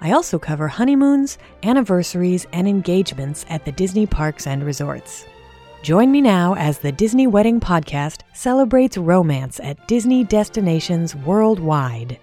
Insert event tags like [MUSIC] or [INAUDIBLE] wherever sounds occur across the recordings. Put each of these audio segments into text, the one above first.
I also cover honeymoons, anniversaries, and engagements at the Disney parks and resorts. Join me now as the Disney Wedding Podcast celebrates romance at Disney destinations worldwide.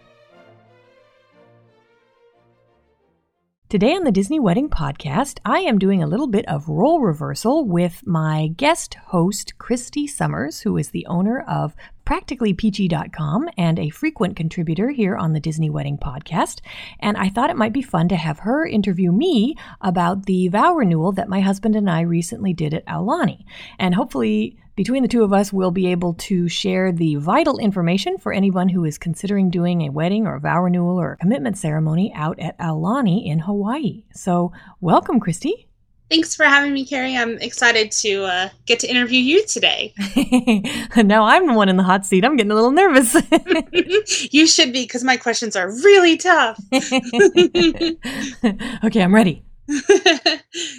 Today on the Disney Wedding Podcast, I am doing a little bit of role reversal with my guest host, Christy Summers, who is the owner of practicallypeachy.com and a frequent contributor here on the Disney Wedding Podcast. And I thought it might be fun to have her interview me about the vow renewal that my husband and I recently did at Aulani. And hopefully, between the two of us, we'll be able to share the vital information for anyone who is considering doing a wedding or a vow renewal or a commitment ceremony out at Aulani in Hawaii. So, welcome, Christy. Thanks for having me, Carrie. I'm excited to uh, get to interview you today. [LAUGHS] now I'm the one in the hot seat. I'm getting a little nervous. [LAUGHS] [LAUGHS] you should be because my questions are really tough. okay, I'm ready.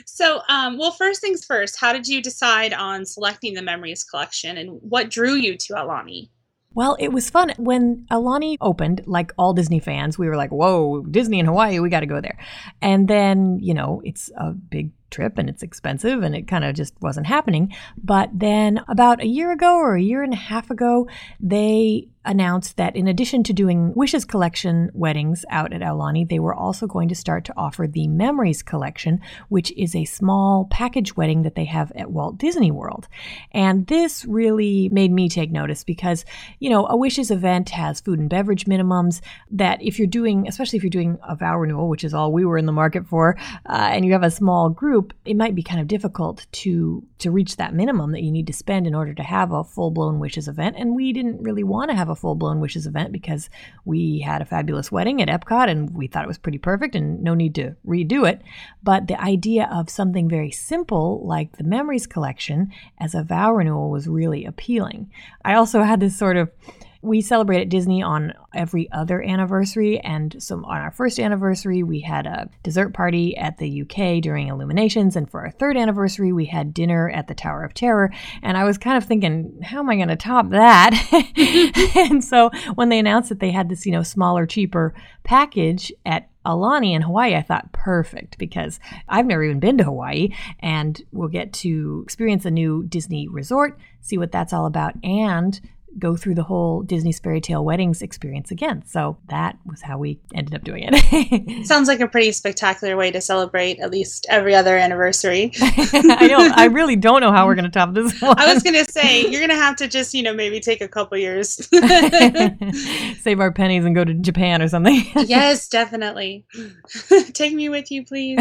so, um, well, first things first, how did you decide on selecting the Memories collection and what drew you to Aulani? Well, it was fun. When Aulani opened, like all Disney fans, we were like, whoa, Disney in Hawaii, we got to go there. And then, you know, it's a big trip and it's expensive and it kind of just wasn't happening. But then about a year ago or a year and a half ago, they announced that in addition to doing Wishes Collection weddings out at Aulani, they were also going to start to offer the Memories Collection, which is a small package wedding that they have at Walt Disney World. And this really made me take notice because, you know, a Wishes event has food and beverage minimums that if you're doing, especially if you're doing a vow renewal, which is all we were in the market for, uh, and you have a small group, it might be kind of difficult to to reach that minimum that you need to spend in order to have a full blown wishes event. And we didn't really want to have a full blown wishes event because we had a fabulous wedding at Epcot and we thought it was pretty perfect and no need to redo it. But the idea of something very simple like the memories collection as a vow renewal was really appealing. I also had this sort of we celebrate at Disney on every other anniversary. And so on our first anniversary, we had a dessert party at the UK during Illuminations. And for our third anniversary, we had dinner at the Tower of Terror. And I was kind of thinking, how am I going to top that? [LAUGHS] and so when they announced that they had this, you know, smaller, cheaper package at Aulani in Hawaii, I thought perfect because I've never even been to Hawaii and we'll get to experience a new Disney resort, see what that's all about, and go through the whole Disney's fairy tale weddings experience again. So that was how we ended up doing it. [LAUGHS] Sounds like a pretty spectacular way to celebrate at least every other anniversary. [LAUGHS] [LAUGHS] I know. I really don't know how we're going to top this one. I was going to say, you're going to have to just, you know, maybe take a couple years. Save our pennies and go to Japan or something. yes, definitely. take me with you, please.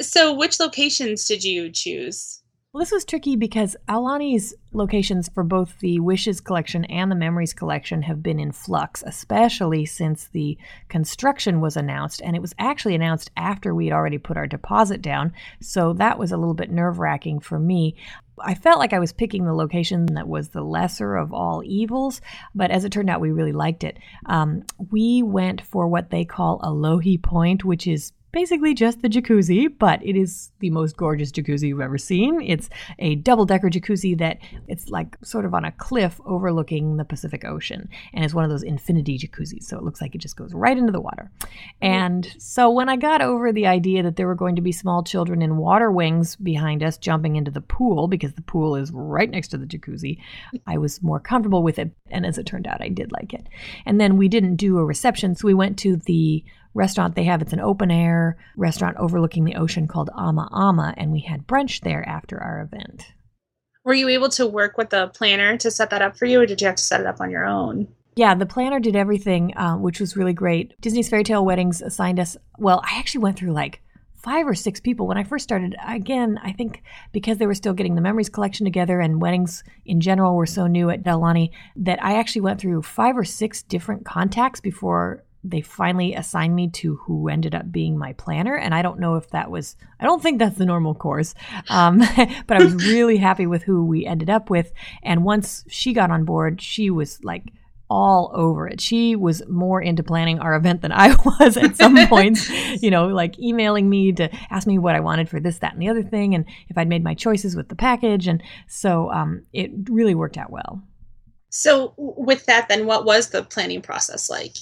so, which locations did you choose? Well, this was tricky because Aulani's locations for both the Wishes collection and the Memories collection have been in flux, especially since the construction was announced. And it was actually announced after we had already put our deposit down. So that was a little bit nerve wracking for me. I felt like I was picking the location that was the lesser of all evils, but as it turned out, we really liked it. Um, we went for what they call a Alohi Point, which is basically just the jacuzzi, but it is the most gorgeous jacuzzi you've ever seen. It's a double decker jacuzzi that it's like sort of on a cliff overlooking the Pacific Ocean. And it's one of those infinity jacuzzis. So it looks like it just goes right into the water. And so when I got over the idea that there were going to be small children in water wings behind us jumping into the pool, because the pool is right next to the jacuzzi, I was more comfortable with it. And as it turned out, I did like it. And then we didn't do a reception. So we went to the restaurant they have. It's an open air restaurant overlooking the ocean called Ama Ama, and we had brunch there after our event. Were you able to work with the planner to set that up for you, or did you have to set it up on your own? Yeah, the planner did everything, uh, which was really great. Disney's Fairy Tale Weddings assigned us, well, I actually went through like five or six people when I first started. Again, I think because they were still getting the memories collection together and weddings in general were so new at Aulani that I actually went through five or six different contacts before they finally assigned me to who ended up being my planner. And I don't know if that was, I don't think that's the normal course. Um, [LAUGHS] but I was [LAUGHS] really happy with who we ended up with. And once she got on board, she was like, all over it. She was more into planning our event than I [LAUGHS] was at some points, you know, like emailing me to ask me what I wanted for this, that, and the other thing, and if I'd made my choices with the package. And so um, it really worked out well. So, with that, then what was the planning process like?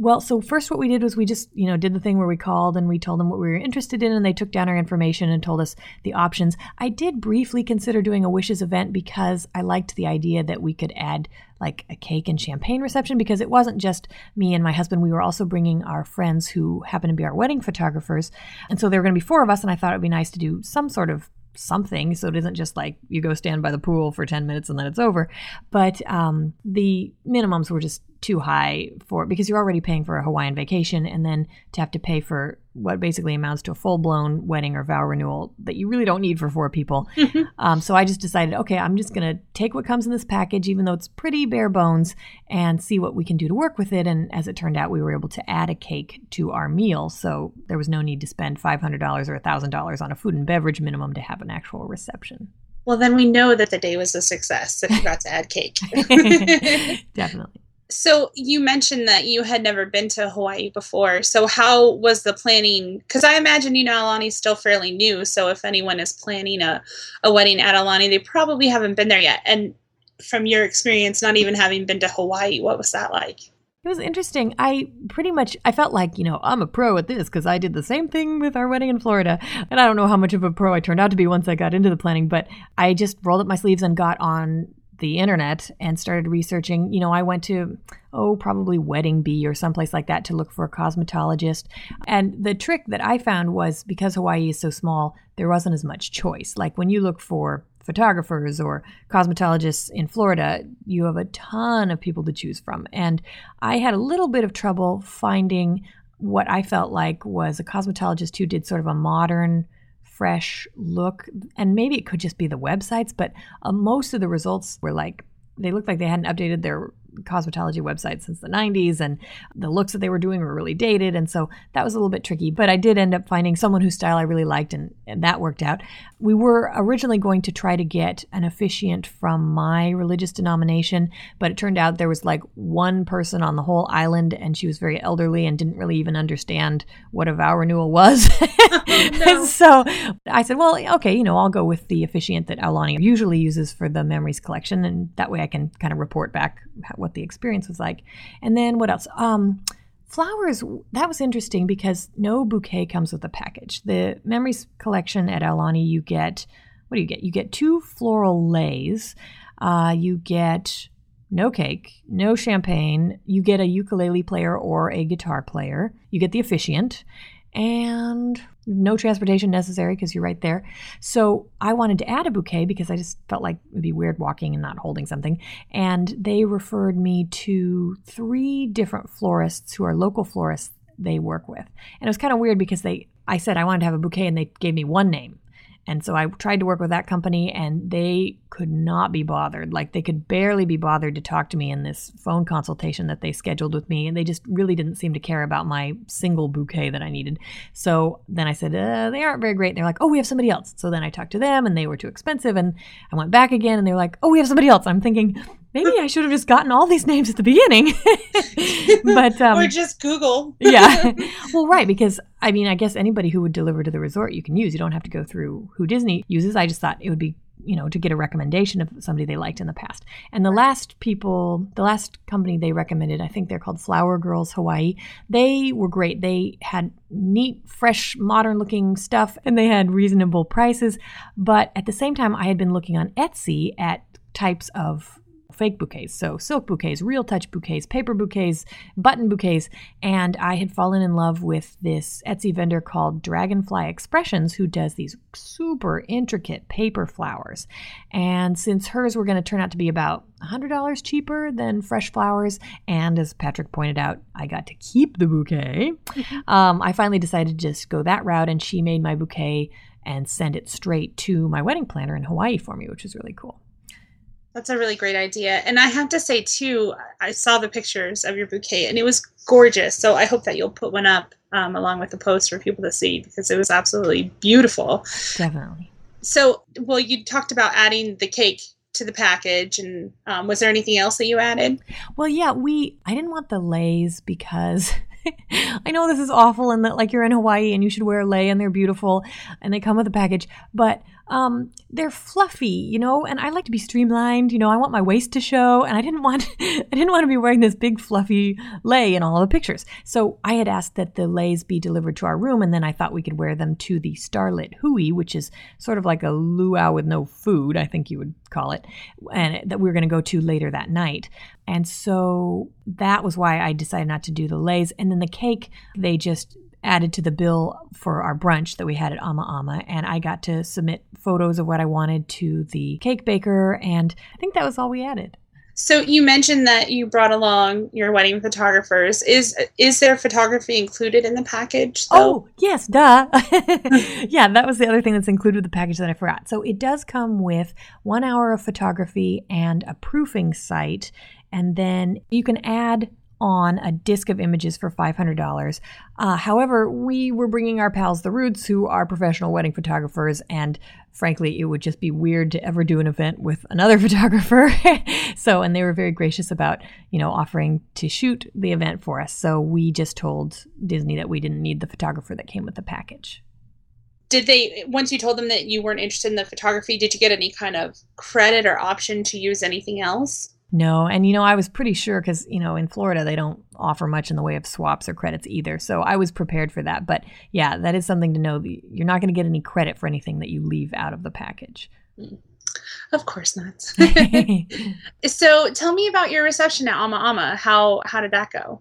Well, so first, what we did was we just, you know, did the thing where we called and we told them what we were interested in, and they took down our information and told us the options. I did briefly consider doing a wishes event because I liked the idea that we could add like a cake and champagne reception because it wasn't just me and my husband. We were also bringing our friends who happen to be our wedding photographers. And so there were going to be four of us, and I thought it would be nice to do some sort of something so it isn't just like you go stand by the pool for 10 minutes and then it's over. But um, the minimums were just too high for because you're already paying for a hawaiian vacation and then to have to pay for what basically amounts to a full-blown wedding or vow renewal that you really don't need for four people mm-hmm. um, so i just decided okay i'm just going to take what comes in this package even though it's pretty bare bones and see what we can do to work with it and as it turned out we were able to add a cake to our meal so there was no need to spend $500 or $1000 on a food and beverage minimum to have an actual reception well, then we know that the day was a success if you got to add cake. [LAUGHS] [LAUGHS] Definitely. So you mentioned that you had never been to Hawaii before. So how was the planning? Because I imagine you know Aulani's still fairly new. So if anyone is planning a, a wedding at Aulani, they probably haven't been there yet. And from your experience, not even having been to Hawaii, what was that like? It was interesting. I pretty much I felt like, you know, I'm a pro at this because I did the same thing with our wedding in Florida. And I don't know how much of a pro I turned out to be once I got into the planning, but I just rolled up my sleeves and got on the internet and started researching. You know, I went to, oh, probably Wedding Bee or someplace like that to look for a cosmetologist. And the trick that I found was because Hawaii is so small, there wasn't as much choice. Like when you look for photographers or cosmetologists in Florida, you have a ton of people to choose from. And I had a little bit of trouble finding what I felt like was a cosmetologist who did sort of a modern, fresh look. And maybe it could just be the websites, but uh, most of the results were like, they looked like they hadn't updated their cosmetology website since the 90s and the looks that they were doing were really dated and so that was a little bit tricky. But i did end up finding someone whose style i really liked and, and that worked out. We were originally going to try to get an officiant from my religious denomination but it turned out there was like one person on the whole island and she was very elderly and didn't really even understand what a vow renewal was. [LAUGHS] Oh, no. [LAUGHS] so i said well okay you know i'll go with the officiant that aulani usually uses for the memories collection and that way i can kind of report back what the experience was like. And then what else? Um, flowers, that was interesting because no bouquet comes with a package. The memories collection at aulani you get, what do you get? You get two floral leis Uh, you get no cake, no champagne. You get a ukulele player or a guitar player. You get the officiant and no transportation necessary because you're right there. So I wanted to add a bouquet because I just felt like it would be weird walking and not holding something. And they referred me to three different florists who are local florists they work with. And it was kind of weird because they I said I wanted to have a bouquet and they gave me one name. And so I tried to work with that company and they could not be bothered. Like they could barely be bothered to talk to me in this phone consultation that they scheduled with me. And they just really didn't seem to care about my single bouquet that I needed. So then I said, uh, they aren't very great. And they're like, oh, we have somebody else. So then I talked to them and they were too expensive. And I went back again and they were like, oh, we have somebody else. I'm thinking, maybe I should have just gotten all these names at the beginning. [LAUGHS] but um, or just Google. yeah. [LAUGHS] Well, right, because I mean, I guess anybody who would deliver to the resort you can use. You don't have to go through who Disney uses. I just thought it would be you know to get a recommendation of somebody they liked in the past. And the last people, the last company they recommended, I think they're called Flower Girls Hawaii. They were great. They had neat, fresh, modern looking stuff and they had reasonable prices. But at the same time, I had been looking on Etsy at types of fake bouquets. So silk bouquets, real touch bouquets, paper bouquets, button bouquets. And I had fallen in love with this Etsy vendor called Dragonfly Expressions who does these super intricate paper flowers. And since hers were going to turn out to be about $100 cheaper than fresh flowers, and as Patrick pointed out, I got to keep the bouquet, mm-hmm. um, I finally decided to just go that route. And she made my bouquet. And send it straight to my wedding planner in Hawaii for me, which was really cool. That's a really great idea. And I have to say, too, I saw the pictures of your bouquet and it was gorgeous. So I hope that you'll put one up um, along with the post for people to see because it was absolutely beautiful. Definitely. So, well, you talked about adding the cake to the package and um, was there anything else that you added well yeah we i didn't want the leis because [LAUGHS] I know this is awful and that like you're in Hawaii and you should wear a lei and they're beautiful and they come with a package, but um, they're fluffy, you know, and I like to be streamlined. You know, I want my waist to show, and I didn't [LAUGHS] want I didn't want to be wearing this big fluffy lei in all the pictures. So I had asked that the leis be delivered to our room, and then I thought we could wear them to the starlit hui, which is sort of like a luau with no food, I think you would call it, and that we were going to go to later that night. And so that was why I decided not to do the leis. And then the cake, they just added to the bill for our brunch that we had at Ama Ama, and I got to submit photos of what I wanted to the cake baker, and I think that was all we added. So you mentioned that you brought along your wedding photographers. Is is there photography included in the package? Though? Oh yes, duh. [LAUGHS] yeah, that was the other thing that's included with the package that I forgot. So it does come with one hour of photography and a proofing site, and then you can add on a disc of images for $500. Uh, however, we were bringing our pals, the Roots, who are professional wedding photographers, and frankly, it would just be weird to ever do an event with another [LAUGHS] photographer. [LAUGHS] so, and they were very gracious about, you know, offering to shoot the event for us. So we just told Disney that we didn't need the photographer that came with the package did they once you told them that you weren't interested in the photography did you get any kind of credit or option to use anything else no, and you know, I was pretty sure because, you know, in Florida, they don't offer much in the way of swaps or credits either. So I was prepared for that. But yeah, that is something to know. You're not going to get any credit for anything that you leave out of the package. Of course not. [LAUGHS] [LAUGHS] so tell me about your reception at Ama Ama. How, how did that go?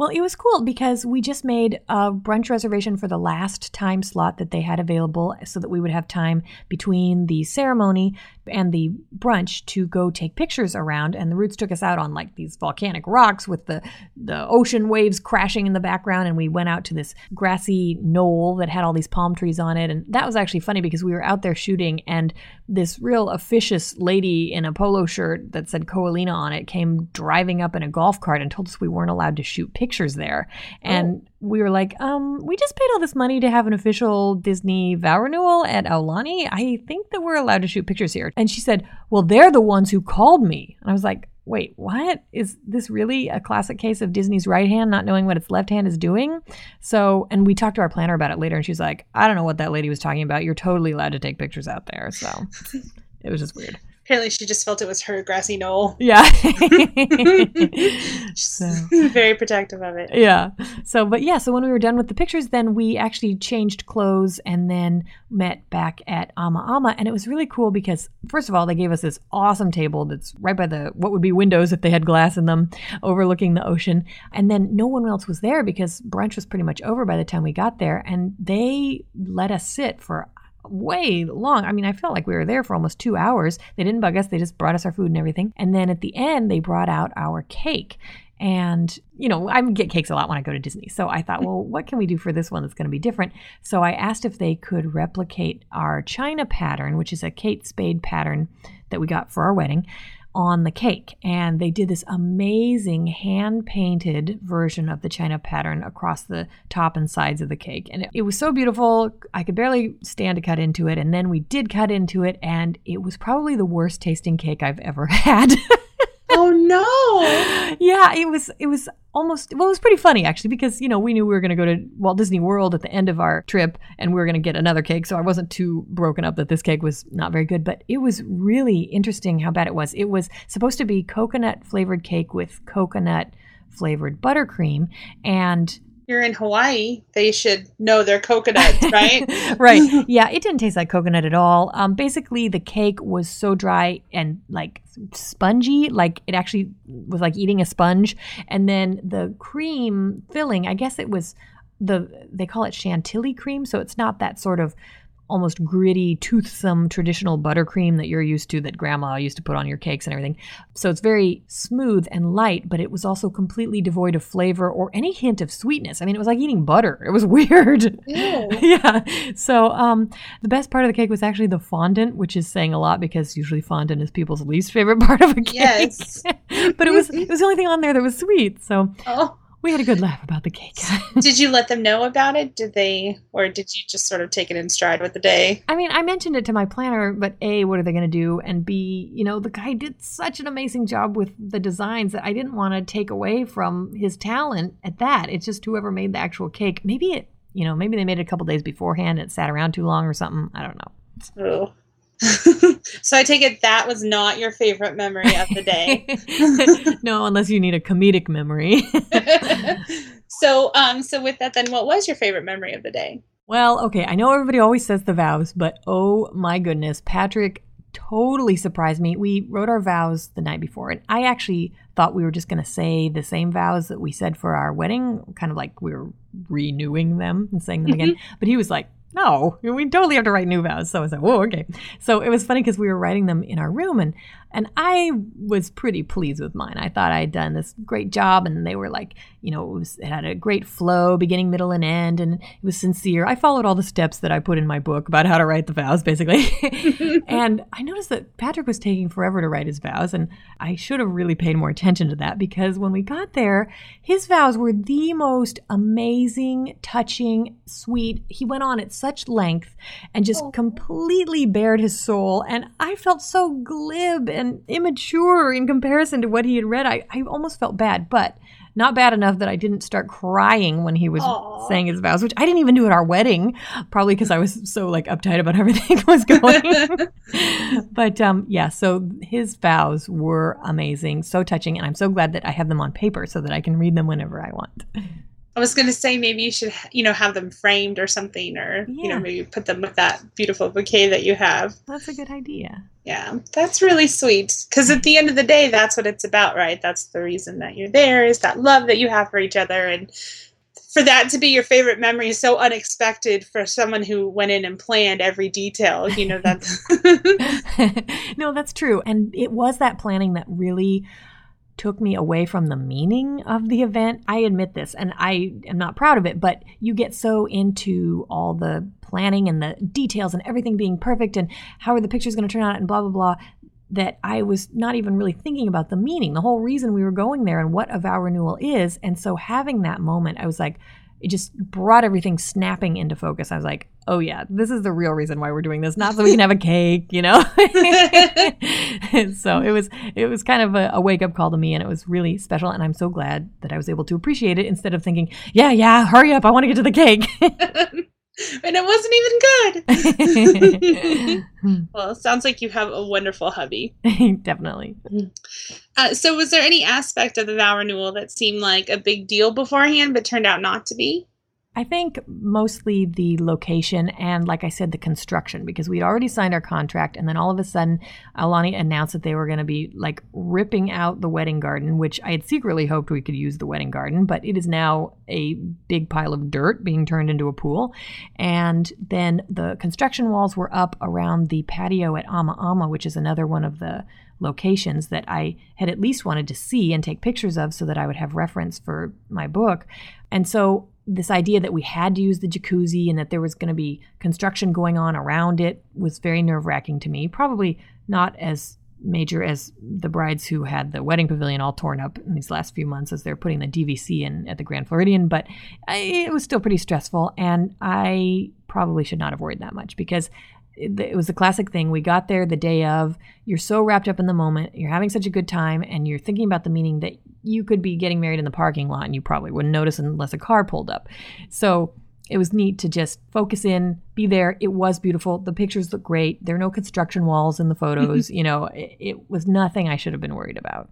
Well, it was cool because we just made a brunch reservation for the last time slot that they had available so that we would have time between the ceremony and the brunch to go take pictures around. And the Roots took us out on like these volcanic rocks with the, the ocean waves crashing in the background. And we went out to this grassy knoll that had all these palm trees on it. And that was actually funny because we were out there shooting and this real officious lady in a polo shirt that said Ko-Olina on it came driving up in a golf cart and told us we weren't allowed to shoot pictures pictures there. And oh. we were like, um, we just paid all this money to have an official Disney vow renewal at Aulani. I think that we're allowed to shoot pictures here. And she said, well, they're the ones who called me. And I was like, wait, what? Is this really a classic case of Disney's right hand not knowing what its left hand is doing? So, and we talked to our planner about it later, and she's like, I don't know what that lady was talking about. You're totally allowed to take pictures out there. So [LAUGHS] it was just weird apparently she just felt it was her grassy knoll. Yeah. [LAUGHS] [LAUGHS] so. Very protective of it. Yeah. So, but yeah, so when we were done with the pictures, then we actually changed clothes and then met back at Ama Ama. And it was really cool because, first of all, they gave us this awesome table that's right by the, what would be windows if they had glass in them, overlooking the ocean. And then no one else was there because brunch was pretty much over by the time we got there. And they let us sit for way long. I mean, I felt like we were there for almost two hours. They didn't bug us, they just brought us our food and everything. And then at the end, they brought out our cake. And, you know, I get cakes a lot when I go to Disney. So I thought, well, what can we do for this one that's going to be different? So I asked if they could replicate our China pattern, which is a Kate Spade pattern that we got for our wedding on the cake. And they did this amazing hand painted version of the China pattern across the top and sides of the cake. And it, it, was so beautiful. I could barely stand to cut into it. And then we did cut into it, and it was probably the worst tasting cake I've ever [LAUGHS] had. No. Yeah, it was it was almost well it was pretty funny actually because you know we knew we were going to go to Walt Disney World at the end of our trip and we were going to get another cake so I wasn't too broken up that this cake was not very good but it was really interesting how bad it was. It was supposed to be coconut flavored cake with coconut flavored buttercream and you're in Hawaii, they should know their coconuts, [LAUGHS] right? [LAUGHS] right. [LAUGHS] Yeah, it didn't taste like coconut at all. Um, basically, the cake was so dry and like spongy, like it actually was like eating a sponge. And then the cream filling, I guess it was the they call it chantilly cream, so it's not that sort of almost gritty, toothsome traditional buttercream that you're used to, that grandma used to put on your cakes and everything. So it's very smooth and light, but it was also completely devoid of flavor or any hint of sweetness. I mean, it was like eating butter. It was [LAUGHS] weird. [LAUGHS] yeah. So um, the best part of the cake was actually the fondant, which is saying a lot because usually fondant is people's least favorite [LAUGHS] part of a cake. Yes. but it was it was the only thing on there that was sweet. So Oh. We had a good laugh about the cake. [LAUGHS] Did you let them know about it? Did they, or did you just sort of take it in stride with the day? I mean, I mentioned it to my planner, but A, what are they going to do? And B, you know, the guy did such an amazing job with the designs that I didn't want to take away from his talent at that. It's just whoever made the actual cake. Maybe it, you know, maybe they made it a couple days beforehand and it sat around too long or something. I don't know. Oh. [LAUGHS] so I take it that was not your favorite memory of the day. [LAUGHS] no, unless you need a comedic memory. [LAUGHS] so, um, so with that, then, what was your favorite memory of the day? Well, okay, I know everybody always says the vows, but oh my goodness, Patrick totally surprised me. We wrote our vows the night before, and I actually thought we were just going to say the same vows that we said for our wedding, kind of like we were renewing them and saying them again. But he was like, no, we totally have to write new vows. So I was like, whoa, okay. So it was funny because we were writing them in our room and and I was pretty pleased with mine. I thought I had done this great job and they were like, you know, it, was, it had a great flow, beginning, middle, and end, and it was sincere. I followed all the steps that I put in my book about how to write the vows, basically. [LAUGHS] and I noticed that Patrick was taking forever to write his vows, and I should have really paid more attention to that because when we got there, his vows were the most amazing, touching, sweet. He went on at such length and just Oh. completely bared his soul, and I felt so glib and immature in comparison to what he had read. I, I almost felt bad, but not bad enough that I didn't start crying when he was Aw. saying his vows, which I didn't even do at our wedding, probably because I was so like uptight about [LAUGHS] everything was going. [LAUGHS] but um, yeah, so his vows were amazing, so touching, and I'm so glad that I have them on paper so that I can read them whenever I want. I was going to say maybe you should, you know, have them framed or something, or you know, maybe put them with that beautiful bouquet that you have. That's a good idea. Yeah, that's really sweet. Because at the end of the day, that's what it's about, right? That's the reason that you're there is that love that you have for each other, and for that to be your favorite memory is so unexpected for someone who went in and planned every detail. You know that's. [LAUGHS] [LAUGHS] no, that's true. And it was that planning that really took me away from the meaning of the event. I admit this, and I am not proud of it, but you get so into all the planning and the details and everything being perfect and how are the pictures going to turn out and blah, blah, blah. That I was not even really thinking about the meaning, the whole reason we were going there and what a vow renewal is. And so having that moment, I was like, it just brought everything snapping into focus. I was like, oh yeah, this is the real reason why we're doing this, not so we can have a cake, you know? [LAUGHS] so it was it was kind of a, a wake up call to me and it was really special and I'm so glad that I was able to appreciate it instead of thinking, yeah, yeah, hurry up, I want to get to the cake. [LAUGHS] [LAUGHS] and it wasn't even good. [LAUGHS] well, it sounds like you have a wonderful hubby. [LAUGHS] Definitely. Uh, so, was there any aspect of the vow renewal that seemed like a big deal beforehand, but turned out not to be? I think mostly the location and, like I said, the construction because we'd already signed our contract, and then all of a sudden, Aulani announced that they were going to be like ripping out the wedding garden, which I had secretly hoped we could use the wedding garden, but it is now a big pile of dirt being turned into a pool. And then the construction walls were up around the patio at Ama Ama, which is another one of the locations that I had at least wanted to see and take pictures of so that I would have reference for my book. And so this idea that we had to use the jacuzzi and that there was going to be construction going on around it was very nerve wracking to me. Probably not as major as the brides who had the wedding pavilion all torn up in these last few months as they're putting the DVC in at the Grand Floridian, but I, it was still pretty stressful. And I probably should not have worried that much because it, it was the classic thing. We got there the day of, you're so wrapped up in the moment, you're having such a good time, and you're thinking about the meaning that you could be getting married in the parking lot and you probably wouldn't notice unless a car pulled up. So it was neat to just focus in, be there. It was beautiful. The pictures look great. There are no construction walls in the photos. [LAUGHS] you know, it, it was nothing I should have been worried about.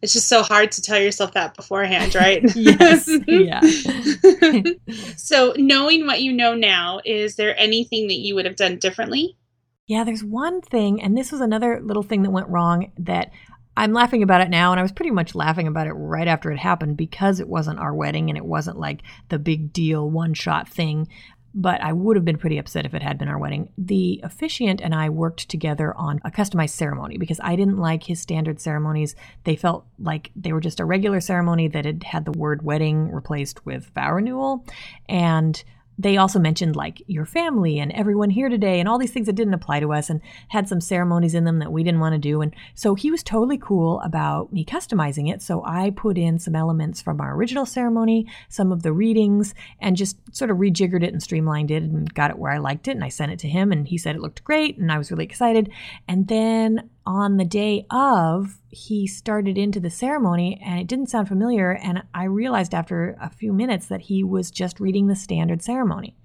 It's just so hard to tell yourself that beforehand, right? [LAUGHS] Yes, yeah. [LAUGHS] so, knowing what you know now, is there anything that you would have done differently? Yeah, there's one thing, and this was another little thing that went wrong that I'm laughing about it now, and I was pretty much laughing about it right after it happened because it wasn't our wedding and it wasn't like the big deal one shot thing. but I would have been pretty upset if it had been our wedding. The officiant and I worked together on a customized ceremony because I didn't like his standard ceremonies. They felt like they were just a regular ceremony that had had the word wedding replaced with vow renewal. And they also mentioned like your family and everyone here today and all these things that didn't apply to us and had some ceremonies in them that we didn't want to do. And so he was totally cool about me customizing it. So I put in some elements from our original ceremony, some of the readings, and just sort of rejiggered it and streamlined it and got it where I liked it. And I sent it to him and he said it looked great. And I was really excited. And then on the day of, he started into the ceremony and it didn't sound familiar. And I realized after a few minutes that he was just reading the standard ceremony.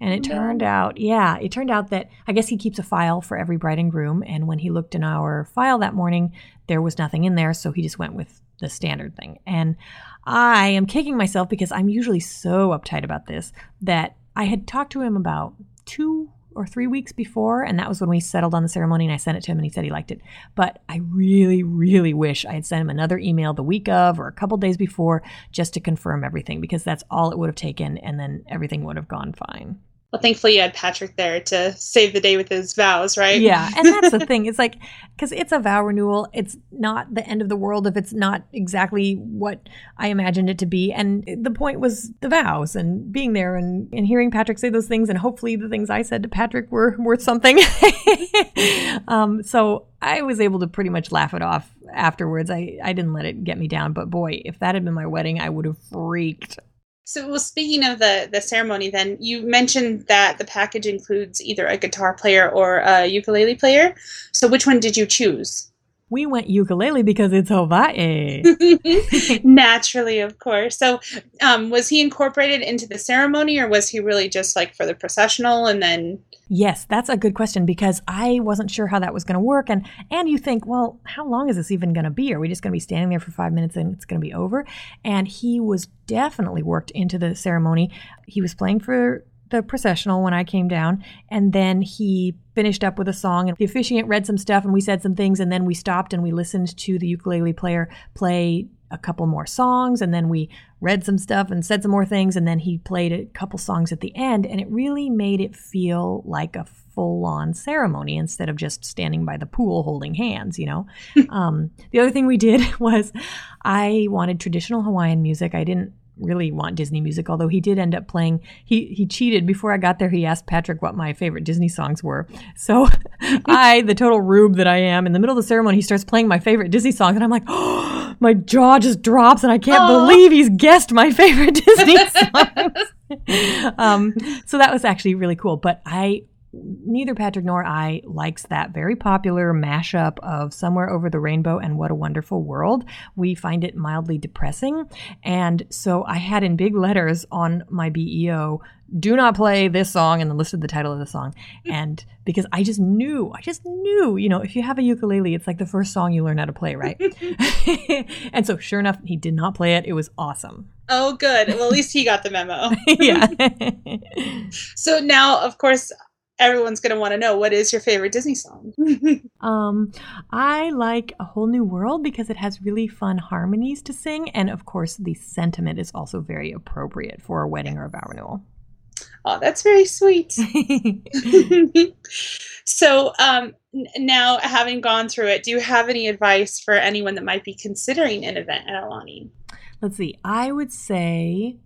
And it turned out, yeah, it turned out that I guess he keeps a file for every bride and groom. And when he looked in our file that morning, there was nothing in there. So he just went with the standard thing. And I am kicking myself because I'm usually so uptight about this that I had talked to him about two or three weeks before, and that was when we settled on the ceremony. And I sent it to him, and he said he liked it. But I really, really wish I had sent him another email the week of or a couple days before just to confirm everything because that's all it would have taken, and then everything would have gone fine. Well, thankfully you had Patrick there to save the day with his vows, right? Yeah, and [LAUGHS] that's the thing. It's like because it's a vow renewal, it's not the end of the world if it's not exactly what I imagined it to be. And the point was the vows and being there and, and hearing Patrick say those things, and hopefully the things I said to Patrick were worth something. [LAUGHS] um, so I was able to pretty much laugh it off afterwards. I, I didn't let it get me down, but boy, if that had been my wedding, I would have freaked. So, well, speaking of the the ceremony, then you mentioned that the package includes either a guitar player or a ukulele player. So, which one did you choose? We went ukulele because it's Hawaii. [LAUGHS] [LAUGHS] Naturally, of course. So, um, was he incorporated into the ceremony, or was he really just like for the processional and then? Yes, that's a good question because I wasn't sure how that was going to work, and and you think, well, how long is this even going to be? Are we just going to be standing there for five minutes and it's going to be over? And he was definitely worked into the ceremony. He was playing for the processional when I came down, and then he finished up with a song. And the officiant read some stuff, and we said some things, and then we stopped and we listened to the ukulele player play a couple more songs, and then we read some stuff and said some more things, and then he played a couple songs at the end, and it really made it feel like a full on ceremony instead of just standing by the pool holding hands, you know. [LAUGHS] um, the other thing we did [LAUGHS] was I wanted traditional Hawaiian music. I didn't really want Disney music, although he did end up playing. He he cheated before I got there. He asked Patrick what my favorite Disney songs were. So [LAUGHS] I, the total rube that I am, in the middle of the ceremony, he starts playing my favorite Disney songs, and I'm like, oh, [GASPS] my jaw just drops, and I can't Aww. believe he's guessed my [LAUGHS] favorite Disney songs. [LAUGHS] um, so that was actually really cool. But I neither Patrick nor I likes that very popular mashup of Somewhere Over the Rainbow and What a Wonderful World. We find it mildly depressing. And so I had in big letters on my BEO, do not play this song, and then listed the title of the song. Hmm. And because I just knew, I just knew, you know, if you have a ukulele, it's like the first song you learn how to play, right? [LAUGHS] [LAUGHS] and so sure enough, he did not play it. It was awesome. Oh, good. Well, at least he got the memo. [LAUGHS] yeah. so now, of course, everyone's going to want to know what is your favorite Disney song? [LAUGHS] um, I like A Whole New World because it has really fun harmonies to sing. And of course, the sentiment is also very appropriate for a wedding or a vow renewal. Oh, that's very sweet. [LAUGHS] [LAUGHS] so, um, now having gone through it, do you have any advice for anyone that might be considering an event at Aulani? Let's see. I would say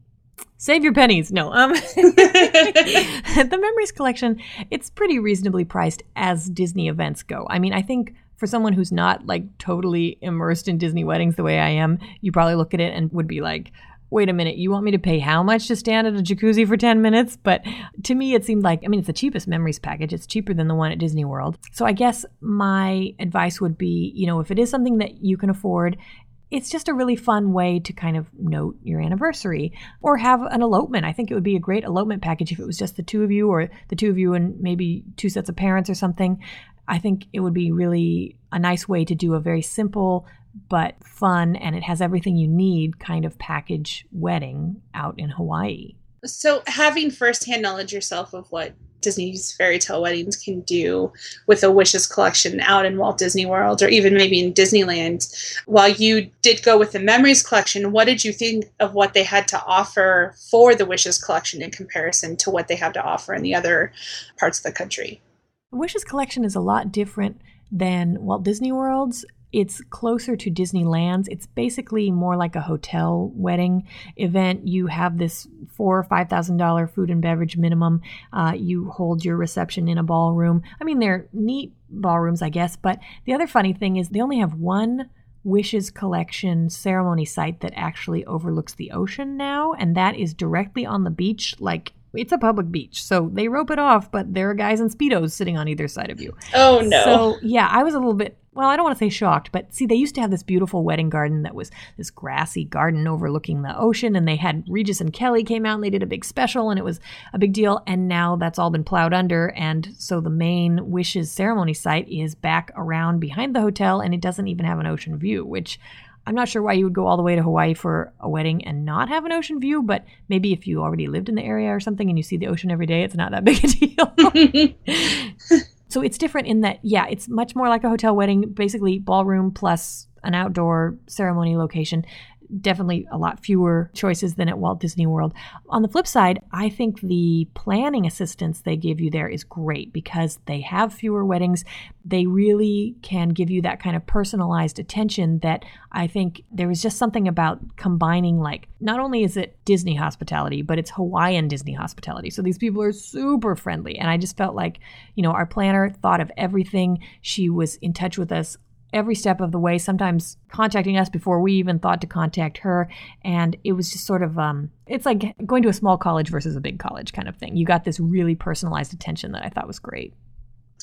Save your pennies. No. Um, [LAUGHS] the Memories Collection, it's pretty reasonably priced as Disney events go. I mean, I think for someone who's not like totally immersed in Disney weddings the way I am, you probably look at it and would be like, wait a minute, you want me to pay how much to stand at a jacuzzi for 10 minutes? But to me, it seemed like, I mean, it's the cheapest memories package. It's cheaper than the one at Disney World. So I guess my advice would be, you know, if it is something that you can afford it's just a really fun way to kind of note your anniversary or have an elopement. I think it would be a great elopement package if it was just the two of you or the two of you and maybe two sets of parents or something. I think it would be really a nice way to do a very simple but fun and it has everything you need kind of package wedding out in Hawaii. So, having firsthand knowledge yourself of what Disney's fairy tale weddings can do with a wishes collection out in Walt Disney World or even maybe in Disneyland. While you did go with the memories collection, what did you think of what they had to offer for the wishes collection in comparison to what they have to offer in the other parts of the country? Wishes collection is a lot different than Walt Disney World's it's closer to Disneyland's. It's basically more like a hotel wedding event. You have this four or five thousand dollar food and beverage minimum. Uh, you hold your reception in a ballroom. I mean, they're neat ballrooms, I guess. But the other funny thing is they only have one Wishes Collection ceremony site that actually overlooks the ocean now, and that is directly on the beach, like it's a public beach, so they rope it off, but there are guys in speedos sitting on either side of you. Oh no! So yeah, I was a little bit. Well, I don't want to say shocked, but see, they used to have this beautiful wedding garden that was this grassy garden overlooking the ocean, and they had Regis and Kelly came out and they did a big special, and it was a big deal. And now that's all been plowed under, and so the main wishes ceremony site is back around behind the hotel, and it doesn't even have an ocean view, which I'm not sure why you would go all the way to Hawaii for a wedding and not have an ocean view, but maybe if you already lived in the area or something and you see the ocean every day, it's not that big a deal. [LAUGHS] so it's different in that, yeah, it's much more like a hotel wedding, basically ballroom plus an outdoor ceremony location definitely a lot fewer choices than at Walt Disney World. On the flip side, I think the planning assistance they give you there is great because they have fewer weddings. They really can give you that kind of personalized attention that I think there is just something about combining, like, not only is it Disney hospitality, but it's Hawaiian Disney hospitality. So these people are super friendly. And I just felt like, you know, our planner thought of everything. She was in touch with us every step of the way, sometimes contacting us before we even thought to contact her. And it was just sort of, um, it's like going to a small college versus a big college kind of thing. You got this really personalized attention that I thought was great.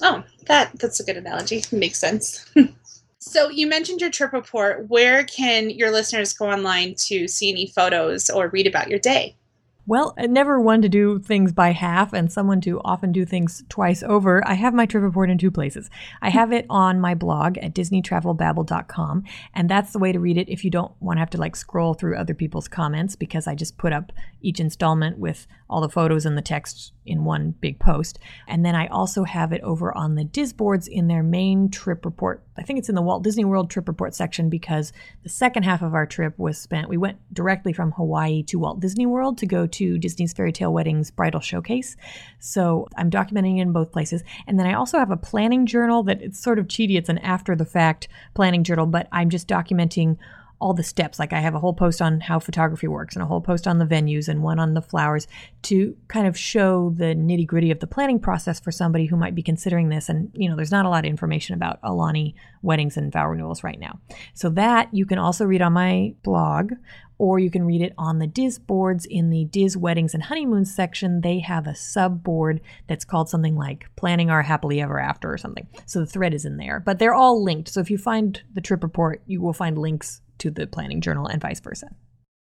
Oh, that that's a good analogy. Makes sense. [LAUGHS] so you mentioned your trip report. Where can your listeners go online to see any photos or read about your day? Well, never one to do things by half and someone to often do things twice over. I have my trip report in two places. I have it on my blog at disneytravelbabble.com, and that's the way to read it if you don't want to have to like scroll through other people's comments because I just put up each installment with all the photos and the text in one big post. And then I also have it over on the Disboards in their main trip report. I think it's in the Walt Disney World trip report section because the second half of our trip was spent, we went directly from Hawaii to Walt Disney World to go to Disney's Fairy Tale Weddings Bridal Showcase. So I'm documenting it in both places. And then I also have a planning journal that it's sort of cheaty. It's an after the fact planning journal, but I'm just documenting all the steps. Like I have a whole post on how photography works and a whole post on the venues and one on the flowers to kind of show the nitty gritty of the planning process for somebody who might be considering this. And, you know, there's not a lot of information about Aulani weddings and vow renewals right now. So that you can also read on my blog or you can read it on the Dis boards in the Dis Weddings and Honeymoons section. They have a sub board that's called something like Planning Our Happily Ever After or something. So the thread is in there, but they're all linked. So if you find the trip report, you will find links to the planning journal and vice versa.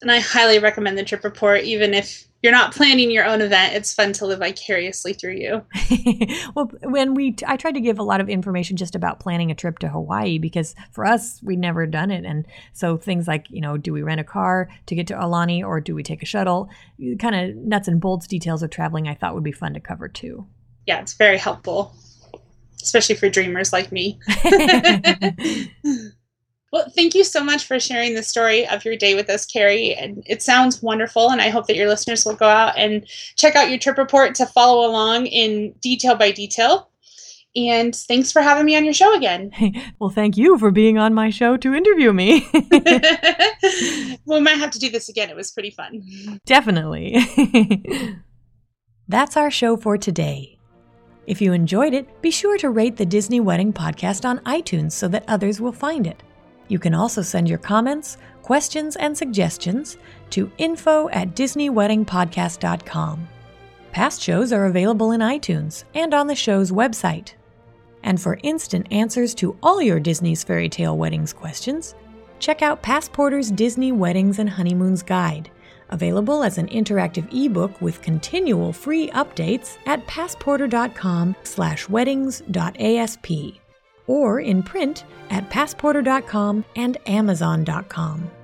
And I highly recommend the trip report, even if you're not planning your own event. It's fun to live vicariously through you. [LAUGHS] well, when we, I tried to give a lot of information just about planning a trip to Hawaii because for us, we'd never done it. And so things like, you know, do we rent a car to get to Aulani or do we take a shuttle? Kind of nuts and bolts details of traveling I thought would be fun to cover too. Yeah, it's very helpful, especially for dreamers like me. [LAUGHS] [LAUGHS] Well, thank you so much for sharing the story of your day with us, Carrie. And it sounds wonderful. And I hope that your listeners will go out and check out your trip report to follow along in detail by detail. And thanks for having me on your show again. [LAUGHS] well, thank you for being on my show to interview me. [LAUGHS] we might have to do this again. It was pretty fun. Definitely. [LAUGHS] That's our show for today. If you enjoyed it, be sure to rate the Disney Wedding Podcast on iTunes so that others will find it. You can also send your comments, questions, and suggestions to info at DisneyWeddingPodcast.com. Past shows are available in iTunes and on the show's website. And for instant answers to all your Disney's Fairy Tale Weddings questions, check out Passporter's Disney Weddings and Honeymoons Guide, available as an interactive ebook with continual free updates at passporter.com/weddings.asp or in print at passporter.com and amazon.com.